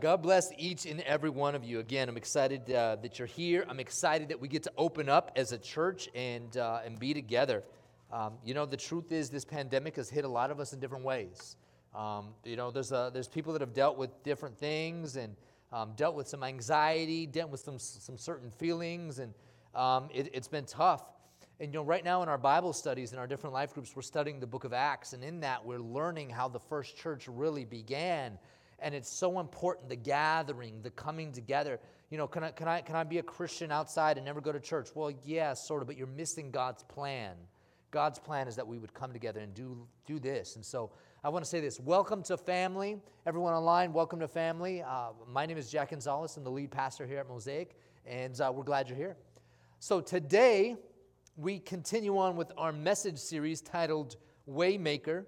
God bless each and every one of you. Again, I'm excited uh, that you're here. I'm excited that we get to open up as a church and, uh, and be together. Um, you know, the truth is, this pandemic has hit a lot of us in different ways. Um, you know, there's, a, there's people that have dealt with different things and um, dealt with some anxiety, dealt with some, some certain feelings, and um, it, it's been tough. And you know, right now in our Bible studies, in our different life groups, we're studying the book of Acts, and in that, we're learning how the first church really began and it's so important the gathering, the coming together. You know, can I, can, I, can I be a Christian outside and never go to church? Well, yeah, sort of, but you're missing God's plan. God's plan is that we would come together and do, do this. And so I want to say this welcome to family. Everyone online, welcome to family. Uh, my name is Jack Gonzalez. I'm the lead pastor here at Mosaic, and uh, we're glad you're here. So today, we continue on with our message series titled Waymaker.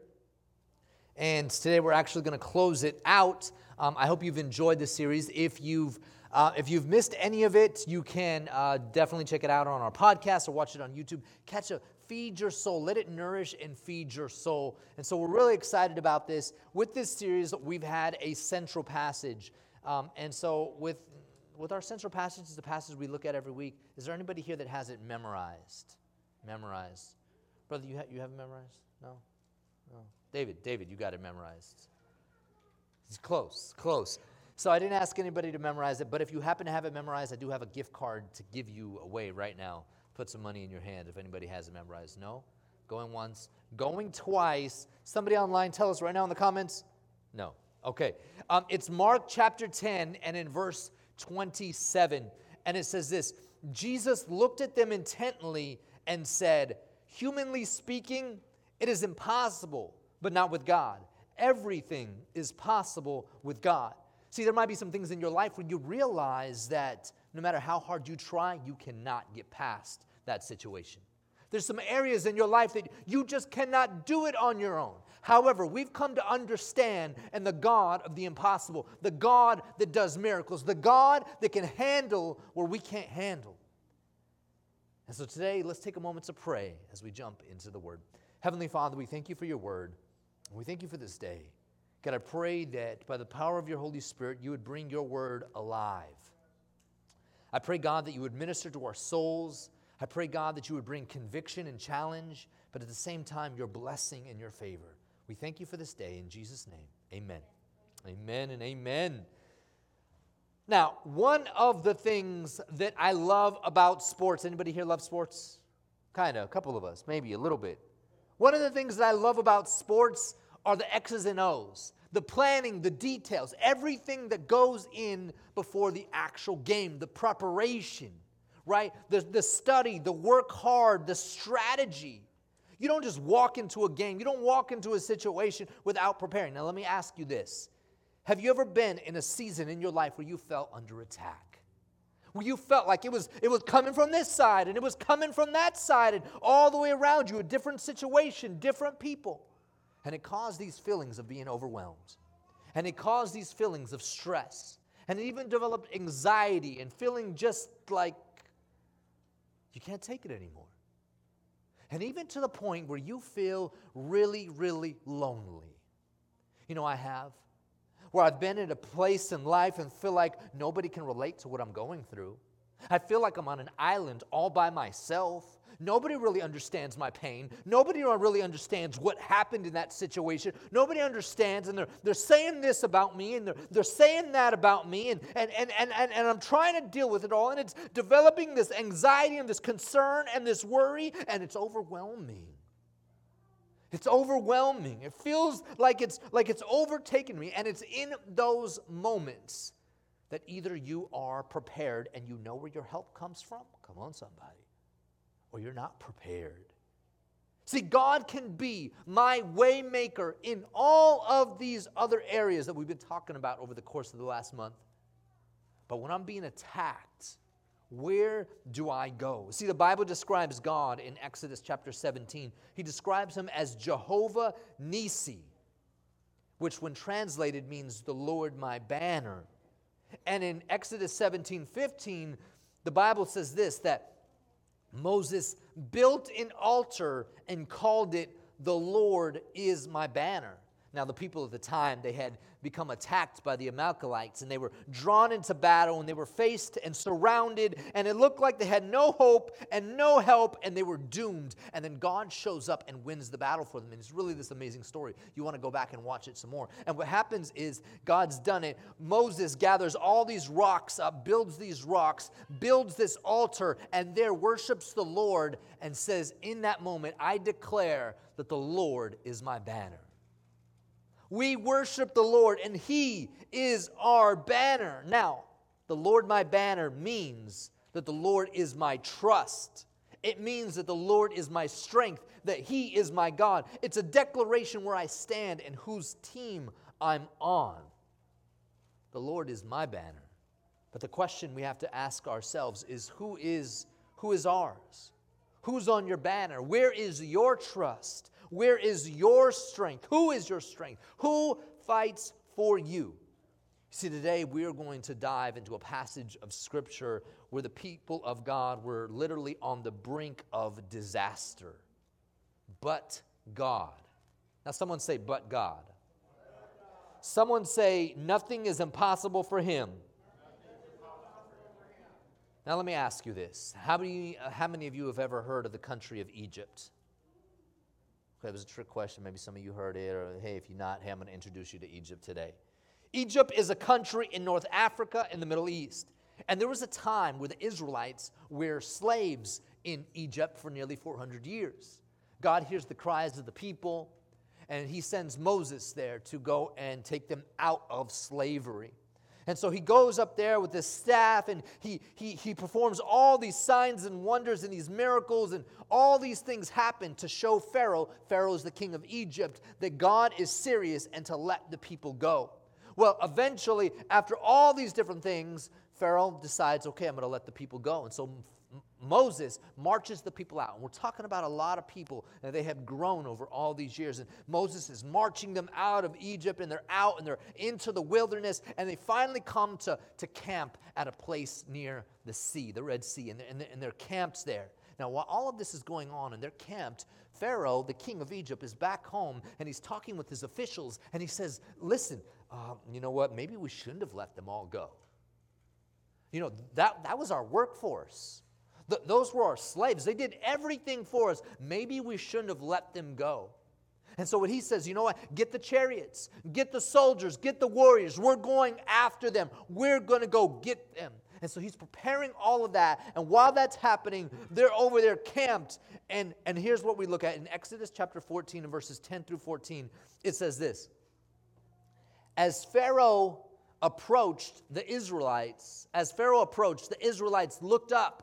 And today we're actually going to close it out. Um, I hope you've enjoyed this series. If you've uh, if you've missed any of it, you can uh, definitely check it out on our podcast or watch it on YouTube. Catch a feed your soul. Let it nourish and feed your soul. And so we're really excited about this. With this series, we've had a central passage. Um, and so with with our central passage, is the passage we look at every week. Is there anybody here that has it memorized? Memorized, brother. You ha- you have it memorized? No, no. David, David, you got it memorized. It's close, close. So I didn't ask anybody to memorize it, but if you happen to have it memorized, I do have a gift card to give you away right now. Put some money in your hand if anybody has it memorized. No? Going once, going twice. Somebody online tell us right now in the comments. No. Okay. Um, it's Mark chapter 10 and in verse 27. And it says this Jesus looked at them intently and said, Humanly speaking, it is impossible but not with God. Everything is possible with God. See, there might be some things in your life where you realize that no matter how hard you try, you cannot get past that situation. There's some areas in your life that you just cannot do it on your own. However, we've come to understand and the God of the impossible, the God that does miracles, the God that can handle where we can't handle. And so today, let's take a moment to pray as we jump into the Word. Heavenly Father, we thank you for your Word. We thank you for this day. God, I pray that by the power of your Holy Spirit, you would bring your word alive. I pray, God, that you would minister to our souls. I pray, God, that you would bring conviction and challenge, but at the same time, your blessing and your favor. We thank you for this day. In Jesus' name, amen. Amen and amen. Now, one of the things that I love about sports, anybody here love sports? Kind of, a couple of us, maybe a little bit. One of the things that I love about sports are the X's and O's, the planning, the details, everything that goes in before the actual game, the preparation, right? The, the study, the work hard, the strategy. You don't just walk into a game, you don't walk into a situation without preparing. Now, let me ask you this Have you ever been in a season in your life where you felt under attack? Where you felt like it was, it was coming from this side and it was coming from that side and all the way around you, a different situation, different people. And it caused these feelings of being overwhelmed. And it caused these feelings of stress. And it even developed anxiety and feeling just like you can't take it anymore. And even to the point where you feel really, really lonely. You know, I have. Where I've been in a place in life and feel like nobody can relate to what I'm going through. I feel like I'm on an island all by myself. Nobody really understands my pain. Nobody really understands what happened in that situation. Nobody understands, and they're, they're saying this about me, and they're, they're saying that about me, and, and, and, and, and, and I'm trying to deal with it all, and it's developing this anxiety and this concern and this worry, and it's overwhelming. It's overwhelming. It feels like it's like it's overtaken me, and it's in those moments that either you are prepared and you know where your help comes from. Come on, somebody or you're not prepared. See, God can be my waymaker in all of these other areas that we've been talking about over the course of the last month. But when I'm being attacked, where do I go? See, the Bible describes God in Exodus chapter 17. He describes him as Jehovah Nisi, which, when translated, means the Lord my banner. And in Exodus 17 15, the Bible says this that Moses built an altar and called it, The Lord is my banner. Now, the people of the time, they had become attacked by the Amalekites and they were drawn into battle and they were faced and surrounded and it looked like they had no hope and no help and they were doomed. And then God shows up and wins the battle for them. And it's really this amazing story. You want to go back and watch it some more. And what happens is God's done it. Moses gathers all these rocks up, builds these rocks, builds this altar, and there worships the Lord and says, In that moment, I declare that the Lord is my banner. We worship the Lord, and He is our banner. Now, the Lord my banner means that the Lord is my trust. It means that the Lord is my strength, that He is my God. It's a declaration where I stand and whose team I'm on. The Lord is my banner. But the question we have to ask ourselves is who is who is ours? Who's on your banner? Where is your trust? Where is your strength? Who is your strength? Who fights for you? See, today we are going to dive into a passage of Scripture where the people of God were literally on the brink of disaster. But God. Now, someone say, but God. Someone say, nothing is impossible for Him. Now, let me ask you this. How many, how many of you have ever heard of the country of Egypt? That was a trick question. Maybe some of you heard it, or hey, if you're not, hey, I'm going to introduce you to Egypt today. Egypt is a country in North Africa in the Middle East. And there was a time where the Israelites were slaves in Egypt for nearly 400 years. God hears the cries of the people, and he sends Moses there to go and take them out of slavery. And so he goes up there with his staff and he, he, he performs all these signs and wonders and these miracles, and all these things happen to show Pharaoh, Pharaoh is the king of Egypt, that God is serious and to let the people go. Well, eventually, after all these different things, Pharaoh decides, okay, I'm going to let the people go. And so Moses marches the people out. And we're talking about a lot of people that they have grown over all these years. And Moses is marching them out of Egypt, and they're out and they're into the wilderness. And they finally come to, to camp at a place near the sea, the Red Sea, and they're, and and they're camped there. Now, while all of this is going on and they're camped, Pharaoh, the king of Egypt, is back home and he's talking with his officials and he says, Listen, uh, you know what? Maybe we shouldn't have let them all go. You know, that, that was our workforce. Th- those were our slaves. They did everything for us. Maybe we shouldn't have let them go. And so, what he says, you know what? Get the chariots, get the soldiers, get the warriors. We're going after them. We're going to go get them. And so he's preparing all of that. And while that's happening, they're over there camped. And, and here's what we look at in Exodus chapter 14 and verses 10 through 14. It says this As Pharaoh approached the Israelites, as Pharaoh approached, the Israelites looked up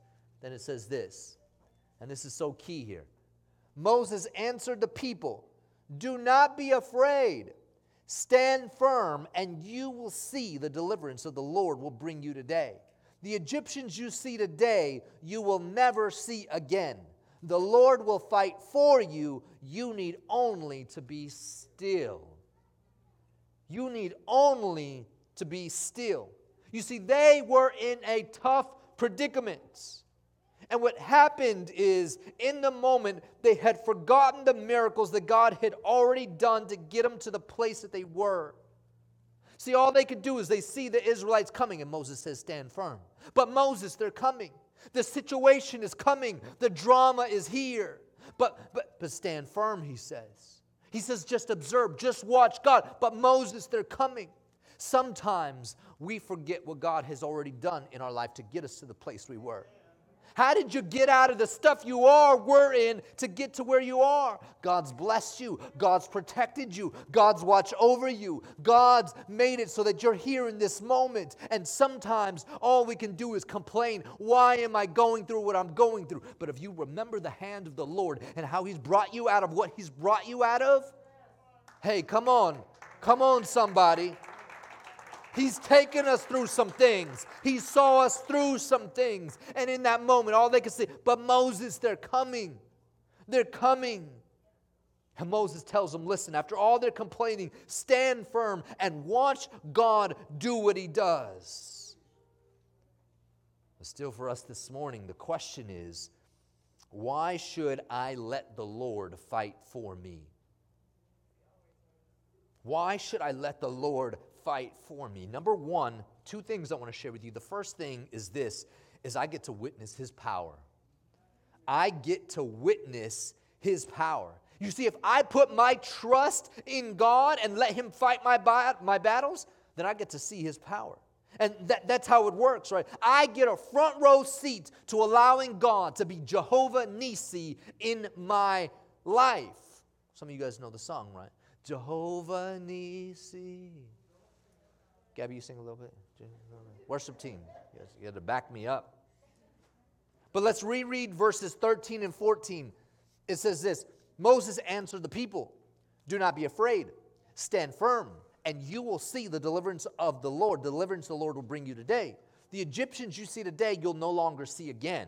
Then it says this, and this is so key here. Moses answered the people, Do not be afraid. Stand firm, and you will see the deliverance of the Lord will bring you today. The Egyptians you see today, you will never see again. The Lord will fight for you. You need only to be still. You need only to be still. You see, they were in a tough predicament. And what happened is, in the moment, they had forgotten the miracles that God had already done to get them to the place that they were. See, all they could do is they see the Israelites coming, and Moses says, Stand firm. But Moses, they're coming. The situation is coming. The drama is here. But, but, but stand firm, he says. He says, just observe, just watch God. But Moses, they're coming. Sometimes we forget what God has already done in our life to get us to the place we were. How did you get out of the stuff you are, were in, to get to where you are? God's blessed you. God's protected you. God's watched over you. God's made it so that you're here in this moment. And sometimes all we can do is complain, why am I going through what I'm going through? But if you remember the hand of the Lord and how He's brought you out of what He's brought you out of, Hey, come on. Come on, somebody. He's taken us through some things. He saw us through some things. And in that moment, all they could say, but Moses, they're coming. They're coming. And Moses tells them, listen, after all their complaining, stand firm and watch God do what he does. But still, for us this morning, the question is why should I let the Lord fight for me? Why should I let the Lord fight for me? Number one, two things I want to share with you. The first thing is this is I get to witness his power. I get to witness his power. You see, if I put my trust in God and let him fight my, my battles, then I get to see his power. And that, that's how it works, right? I get a front row seat to allowing God to be Jehovah Nisi in my life. Some of you guys know the song, right? Jehovah Nisi. Gabby, you sing a little bit? Worship team. Yes, you had to back me up. But let's reread verses 13 and 14. It says this Moses answered the people Do not be afraid, stand firm, and you will see the deliverance of the Lord. Deliverance the Lord will bring you today. The Egyptians you see today, you'll no longer see again.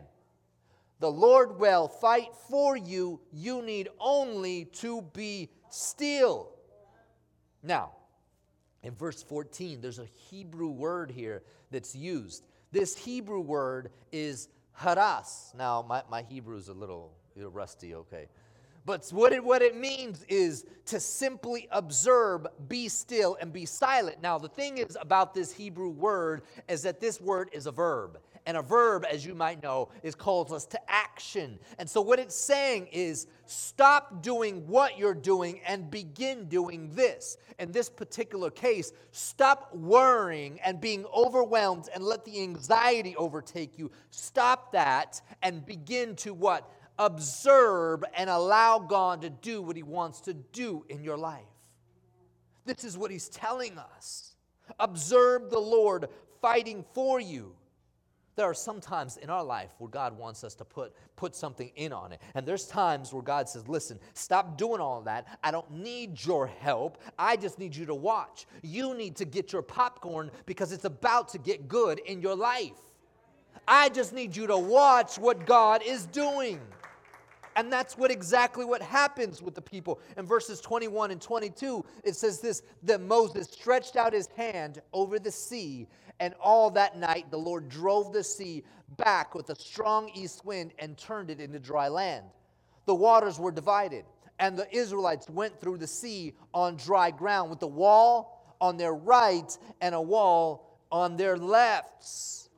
The Lord will fight for you. You need only to be still. Now, in verse 14, there's a Hebrew word here that's used. This Hebrew word is haras. Now, my, my Hebrew is a little, little rusty, okay. But what it, what it means is to simply observe, be still, and be silent. Now, the thing is about this Hebrew word is that this word is a verb. And a verb, as you might know, is calls us to action. And so what it's saying is stop doing what you're doing and begin doing this. In this particular case, stop worrying and being overwhelmed and let the anxiety overtake you. Stop that and begin to what? Observe and allow God to do what He wants to do in your life. This is what He's telling us. Observe the Lord fighting for you. There are some times in our life where God wants us to put, put something in on it. And there's times where God says, Listen, stop doing all that. I don't need your help. I just need you to watch. You need to get your popcorn because it's about to get good in your life. I just need you to watch what God is doing. And that's what exactly what happens with the people. In verses 21 and 22, it says this that Moses stretched out his hand over the sea, and all that night the Lord drove the sea back with a strong east wind and turned it into dry land. The waters were divided, and the Israelites went through the sea on dry ground with a wall on their right and a wall on their lefts.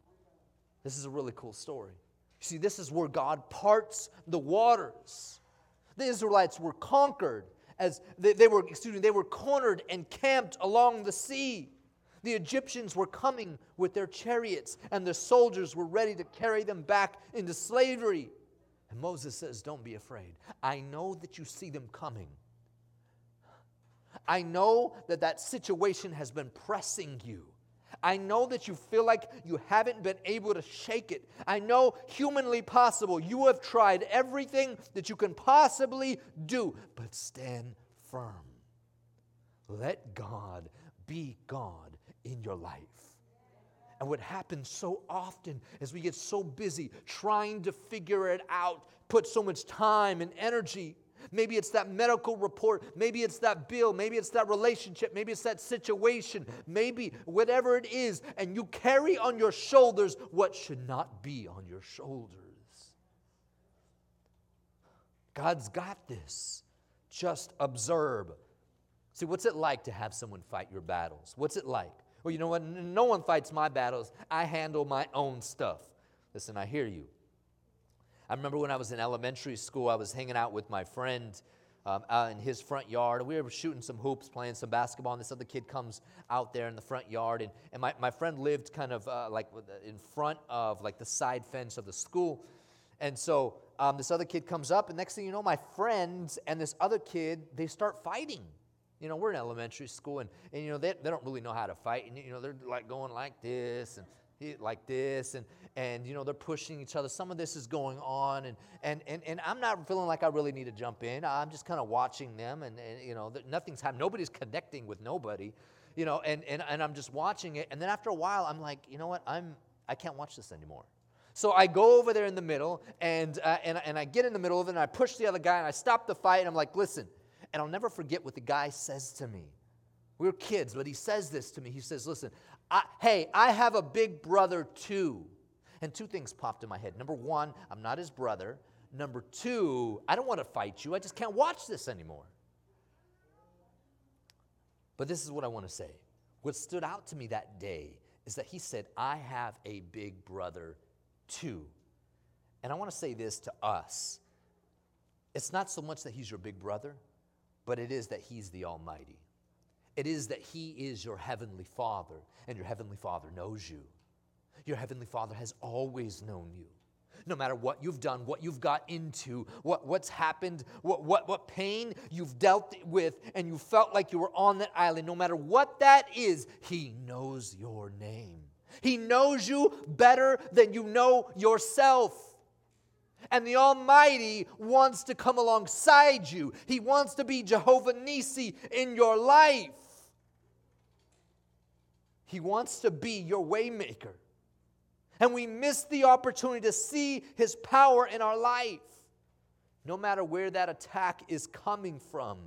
This is a really cool story. See, this is where God parts the waters. The Israelites were conquered as they, they, were, excuse me, they were cornered and camped along the sea. The Egyptians were coming with their chariots, and the soldiers were ready to carry them back into slavery. And Moses says, Don't be afraid. I know that you see them coming. I know that that situation has been pressing you. I know that you feel like you haven't been able to shake it. I know humanly possible. You have tried everything that you can possibly do, but stand firm. Let God be God in your life. And what happens so often is we get so busy trying to figure it out, put so much time and energy Maybe it's that medical report. Maybe it's that bill. Maybe it's that relationship. Maybe it's that situation. Maybe whatever it is. And you carry on your shoulders what should not be on your shoulders. God's got this. Just observe. See, what's it like to have someone fight your battles? What's it like? Well, you know what? No one fights my battles. I handle my own stuff. Listen, I hear you. I remember when I was in elementary school, I was hanging out with my friend um, out in his front yard. We were shooting some hoops, playing some basketball, and this other kid comes out there in the front yard. And, and my, my friend lived kind of uh, like in front of like the side fence of the school. And so um, this other kid comes up, and next thing you know, my friends and this other kid, they start fighting. You know, we're in elementary school, and, and you know, they, they don't really know how to fight. And, you know, they're like going like this and like this and and you know they're pushing each other some of this is going on and and and, and i'm not feeling like i really need to jump in i'm just kind of watching them and, and you know nothing's happening nobody's connecting with nobody you know and, and and i'm just watching it and then after a while i'm like you know what i'm i can't watch this anymore so I go over there in the middle, and, uh, and, and I get in the middle of it, and I push the other guy, and I stop the fight, and I'm like, listen. And I'll never forget what the guy says to me. We were kids, but he says this to me. He says, listen, I, hey, I have a big brother too. And two things popped in my head. Number one, I'm not his brother. Number two, I don't want to fight you. I just can't watch this anymore. But this is what I want to say. What stood out to me that day is that he said, I have a big brother too. And I want to say this to us it's not so much that he's your big brother, but it is that he's the Almighty. It is that he is your heavenly Father, and your heavenly Father knows you. Your heavenly Father has always known you. No matter what you've done, what you've got into, what, what's happened, what, what, what pain you've dealt with, and you felt like you were on that island, no matter what that is, He knows your name. He knows you better than you know yourself. And the Almighty wants to come alongside you. He wants to be Jehovah Nisi in your life. He wants to be your waymaker. And we miss the opportunity to see his power in our life. No matter where that attack is coming from,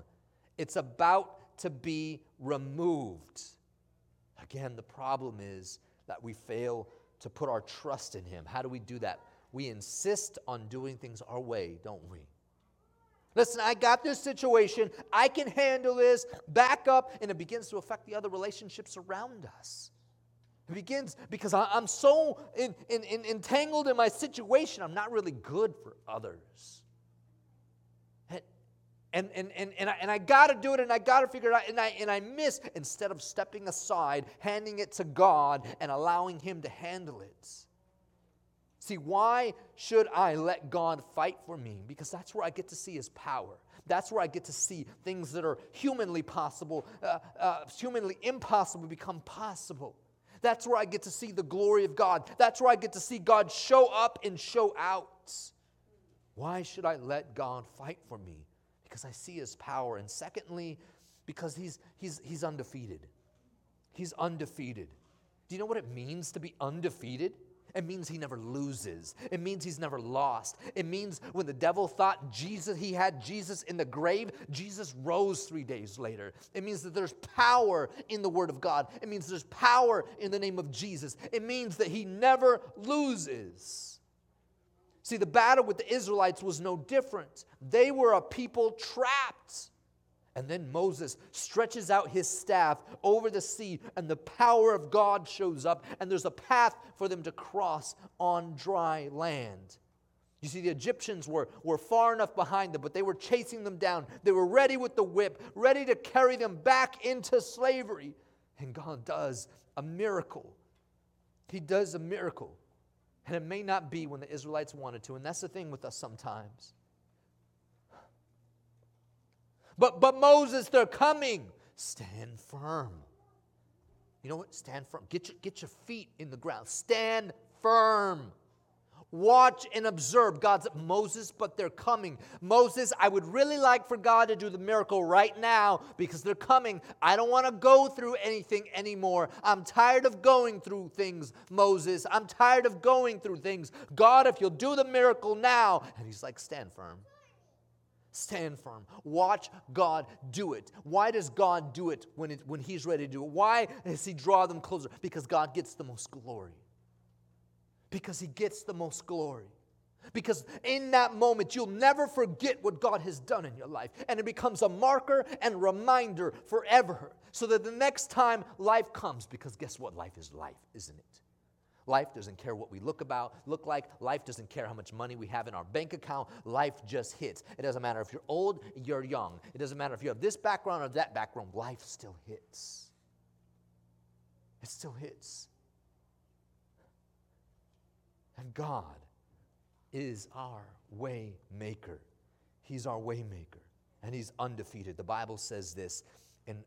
it's about to be removed. Again, the problem is that we fail to put our trust in Him. How do we do that? We insist on doing things our way, don't we? Listen, I got this situation. I can handle this. Back up. And it begins to affect the other relationships around us. It begins because I'm so in, in, in, entangled in my situation, I'm not really good for others. And, and, and, and I, and I got to do it and I got to figure it out. And I, and I miss, instead of stepping aside, handing it to God and allowing Him to handle it. See, why should I let God fight for me? Because that's where I get to see His power. That's where I get to see things that are humanly possible, uh, uh, humanly impossible become possible. That's where I get to see the glory of God. That's where I get to see God show up and show out. Why should I let God fight for me? because I see his power. And secondly, because he's, he's, he's undefeated. He's undefeated. Do you know what it means to be undefeated? It means he never loses. It means he's never lost. It means when the devil thought Jesus, he had Jesus in the grave, Jesus rose three days later. It means that there's power in the Word of God. It means there's power in the name of Jesus. It means that he never loses. See, the battle with the Israelites was no different. They were a people trapped. And then Moses stretches out his staff over the sea, and the power of God shows up, and there's a path for them to cross on dry land. You see, the Egyptians were, were far enough behind them, but they were chasing them down. They were ready with the whip, ready to carry them back into slavery. And God does a miracle. He does a miracle. And it may not be when the Israelites wanted to. And that's the thing with us sometimes. But, but Moses, they're coming. Stand firm. You know what? Stand firm. Get your, get your feet in the ground. Stand firm. Watch and observe. God's Moses, but they're coming. Moses, I would really like for God to do the miracle right now because they're coming. I don't want to go through anything anymore. I'm tired of going through things, Moses. I'm tired of going through things. God, if you'll do the miracle now. And he's like, stand firm. Stand firm. Watch God do it. Why does God do it when, it when He's ready to do it? Why does He draw them closer? Because God gets the most glory because he gets the most glory. Because in that moment, you'll never forget what God has done in your life. And it becomes a marker and reminder forever. So that the next time life comes, because guess what? Life is life, isn't it? Life doesn't care what we look about, look like. Life doesn't care how much money we have in our bank account. Life just hits. It doesn't matter if you're old, you're young. It doesn't matter if you have this background or that background. Life still hits. It still hits. And God is our way maker. He's our way maker, and He's undefeated. The Bible says this in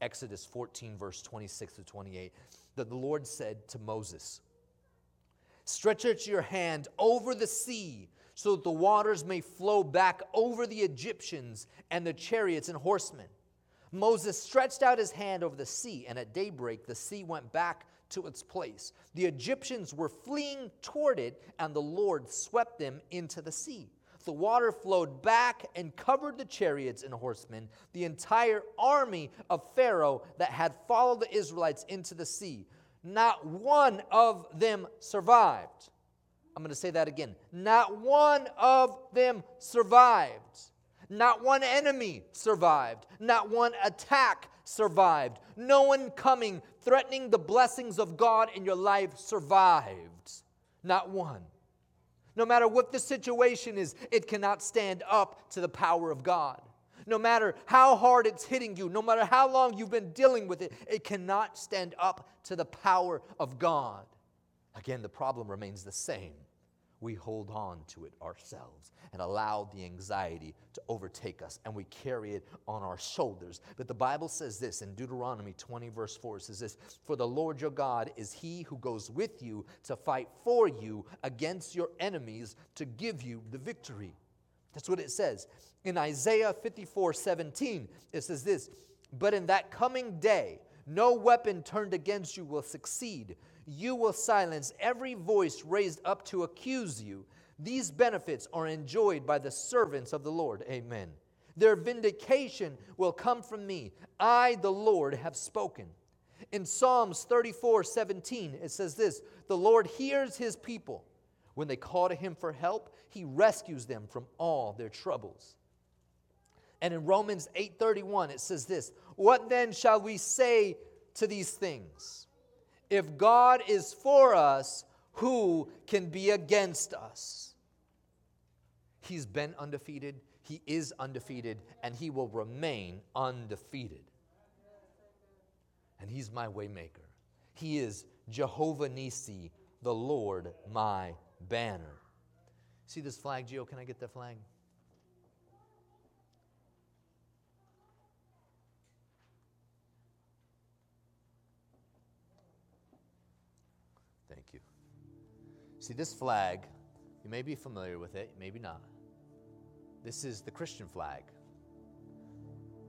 Exodus 14, verse 26 to 28, that the Lord said to Moses, Stretch out your hand over the sea so that the waters may flow back over the Egyptians and the chariots and horsemen. Moses stretched out his hand over the sea, and at daybreak the sea went back to its place. The Egyptians were fleeing toward it, and the Lord swept them into the sea. The water flowed back and covered the chariots and horsemen, the entire army of Pharaoh that had followed the Israelites into the sea. Not one of them survived. I'm going to say that again. Not one of them survived. Not one enemy survived. Not one attack survived. No one coming threatening the blessings of God in your life survived. Not one. No matter what the situation is, it cannot stand up to the power of God. No matter how hard it's hitting you, no matter how long you've been dealing with it, it cannot stand up to the power of God. Again, the problem remains the same we hold on to it ourselves and allow the anxiety to overtake us and we carry it on our shoulders. But the Bible says this in Deuteronomy 20, verse 4 says this For the Lord your God is he who goes with you to fight for you against your enemies to give you the victory. That's what it says. In Isaiah 54, 17, it says this But in that coming day, no weapon turned against you will succeed you will silence every voice raised up to accuse you. These benefits are enjoyed by the servants of the Lord. Amen. Their vindication will come from me. I, the Lord, have spoken. In Psalms 34 17, it says this The Lord hears his people. When they call to him for help, he rescues them from all their troubles. And in Romans 8:31 it says this, "What then shall we say to these things? If God is for us, who can be against us? He's been undefeated, He is undefeated, and He will remain undefeated. And He's my waymaker. He is Jehovah Nisi, the Lord my banner. See this flag, Geo? Can I get that flag? Thank you. See, this flag, you may be familiar with it, maybe not. This is the Christian flag.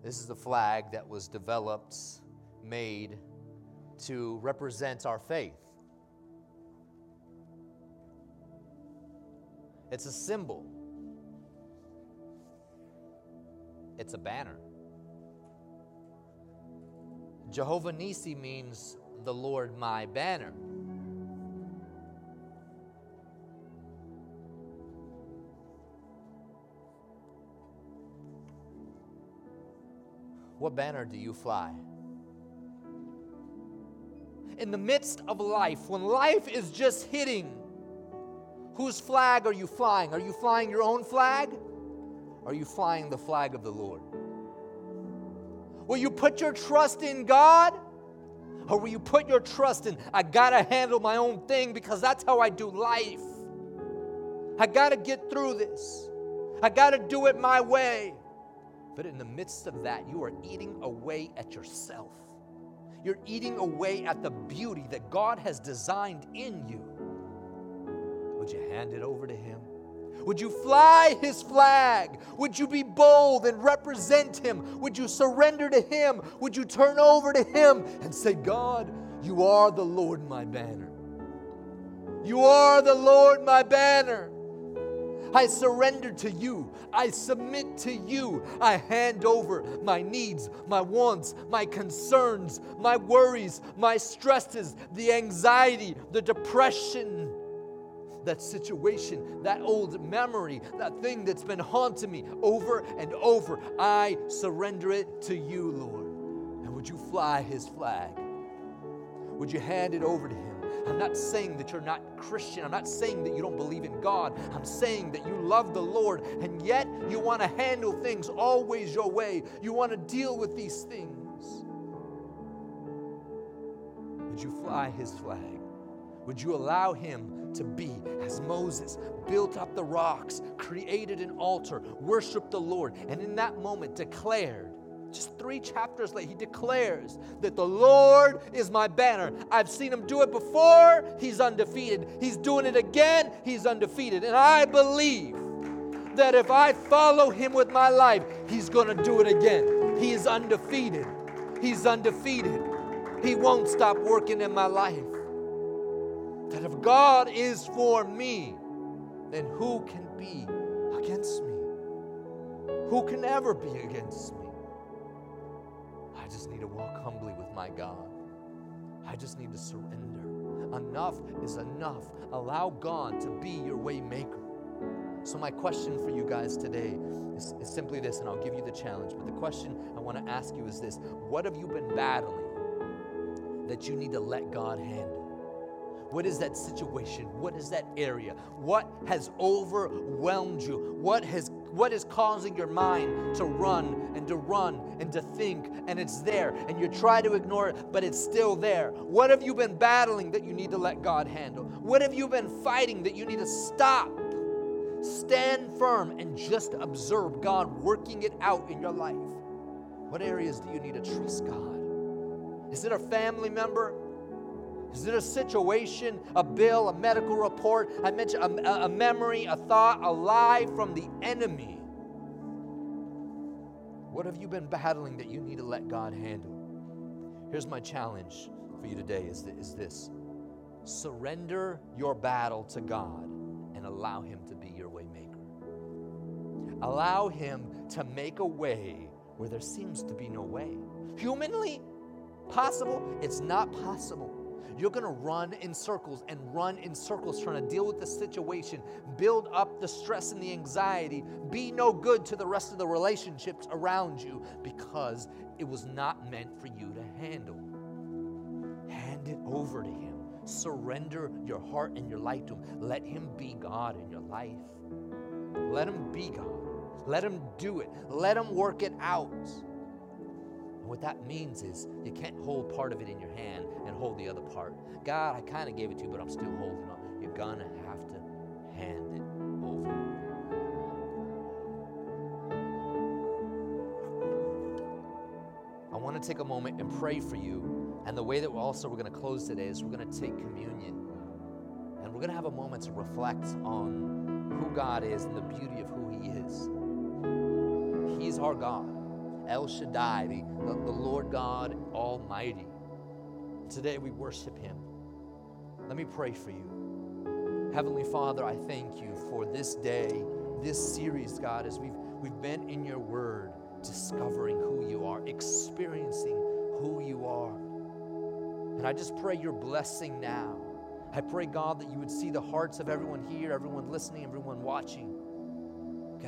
This is the flag that was developed, made to represent our faith. It's a symbol, it's a banner. Jehovah Nisi means the Lord my banner. What banner do you fly? In the midst of life, when life is just hitting, whose flag are you flying? Are you flying your own flag? Are you flying the flag of the Lord? Will you put your trust in God? Or will you put your trust in, I gotta handle my own thing because that's how I do life? I gotta get through this. I gotta do it my way. But in the midst of that, you are eating away at yourself. You're eating away at the beauty that God has designed in you. Would you hand it over to Him? Would you fly His flag? Would you be bold and represent Him? Would you surrender to Him? Would you turn over to Him and say, God, you are the Lord my banner? You are the Lord my banner. I surrender to you. I submit to you. I hand over my needs, my wants, my concerns, my worries, my stresses, the anxiety, the depression, that situation, that old memory, that thing that's been haunting me over and over. I surrender it to you, Lord. And would you fly his flag? Would you hand it over to him? I'm not saying that you're not Christian. I'm not saying that you don't believe in God. I'm saying that you love the Lord and yet you want to handle things always your way. You want to deal with these things. Would you fly his flag? Would you allow him to be as Moses built up the rocks, created an altar, worshiped the Lord, and in that moment declared, Just three chapters later, he declares that the Lord is my banner. I've seen him do it before, he's undefeated. He's doing it again, he's undefeated. And I believe that if I follow him with my life, he's going to do it again. He is undefeated. He's undefeated. He won't stop working in my life. That if God is for me, then who can be against me? Who can ever be against me? I just need to walk humbly with my God. I just need to surrender. Enough is enough. Allow God to be your way maker. So, my question for you guys today is, is, simply this, and I'll give you the challenge. But the question I want to ask you is this What have you been battling that you need to let God handle? What is that situation? What is that area? What has overwhelmed you? What has what is causing your mind to run and to run and to think and it's there and you try to ignore it but it's still there? What have you been battling that you need to let God handle? What have you been fighting that you need to stop? Stand firm and just observe God working it out in your life. What areas do you need to trust God? Is it a family member? Is it a situation, a bill, a medical report? I mentioned a, a memory, a thought, a lie from the enemy. What have you been battling that you need to let God handle? Here's my challenge for you today is, is this surrender your battle to God and allow Him to be your waymaker. Allow Him to make a way where there seems to be no way. Humanly possible, it's not possible. You're going to run in circles and run in circles trying to deal with the situation, build up the stress and the anxiety, be no good to the rest of the relationships around you because it was not meant for you to handle. Hand it over to Him. Surrender your heart and your life to Him. Let Him be God in your life. Let Him be God. Let Him do it. Let Him work it out. What that means is you can't hold part of it in your hand and hold the other part. God, I kind of gave it to you, but I'm still holding on. You're going to have to hand it over. I want to take a moment and pray for you. And the way that we're also we're going to close today is we're going to take communion. And we're going to have a moment to reflect on who God is and the beauty of who He is. He's our God, El Shaddai, the, the, the Lord God Almighty. Today we worship Him. Let me pray for you. Heavenly Father, I thank you for this day, this series, God, as we've, we've been in your word, discovering who you are, experiencing who you are. And I just pray your blessing now. I pray, God, that you would see the hearts of everyone here, everyone listening, everyone watching.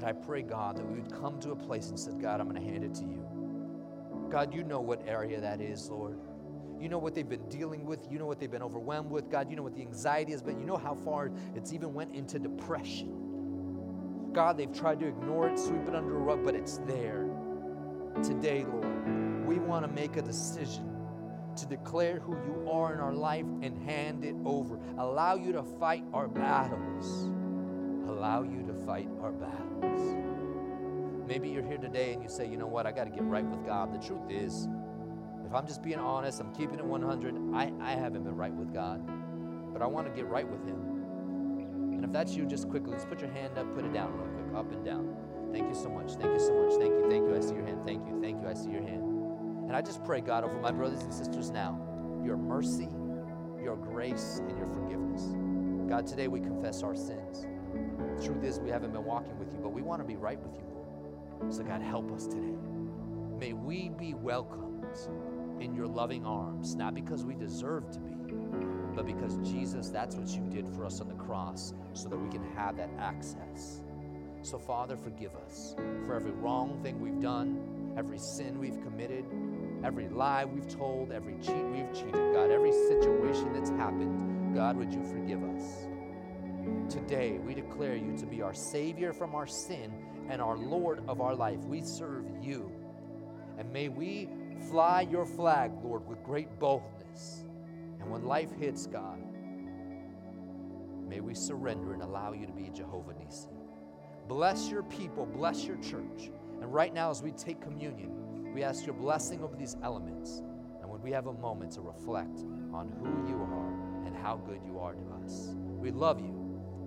God, I pray, God, that we would come to a place and said, God, I'm going to hand it to you. God, you know what area that is, Lord. You know what they've been dealing with. You know what they've been overwhelmed with. God, you know what the anxiety has been. You know how far it's even went into depression. God, they've tried to ignore it, sweep it under a rug, but it's there. Today, Lord, we want to make a decision to declare who you are in our life and hand it over. Allow you to fight our battles. Allow you to fight our battles. Maybe you're here today and you say, you know what, I got to get right with God. The truth is, if I'm just being honest, I'm keeping it 100, I, I haven't been right with God. But I want to get right with Him. And if that's you, just quickly, just put your hand up, put it down real quick, up and down. Thank you so much. Thank you so much. Thank you. Thank you. I see your hand. Thank you. Thank you. I see your hand. And I just pray, God, over my brothers and sisters now, your mercy, your grace, and your forgiveness. God, today we confess our sins. Truth is, we haven't been walking with you, but we want to be right with you, Lord. So, God, help us today. May we be welcomed in your loving arms, not because we deserve to be, but because Jesus, that's what you did for us on the cross so that we can have that access. So, Father, forgive us for every wrong thing we've done, every sin we've committed, every lie we've told, every cheat we've cheated. God, every situation that's happened, God, would you forgive us? Today, we declare you to be our Savior from our sin and our Lord of our life. We serve you. And may we fly your flag, Lord, with great boldness. And when life hits, God, may we surrender and allow you to be Jehovah Nisi. Bless your people, bless your church. And right now, as we take communion, we ask your blessing over these elements. And when we have a moment to reflect on who you are and how good you are to us, we love you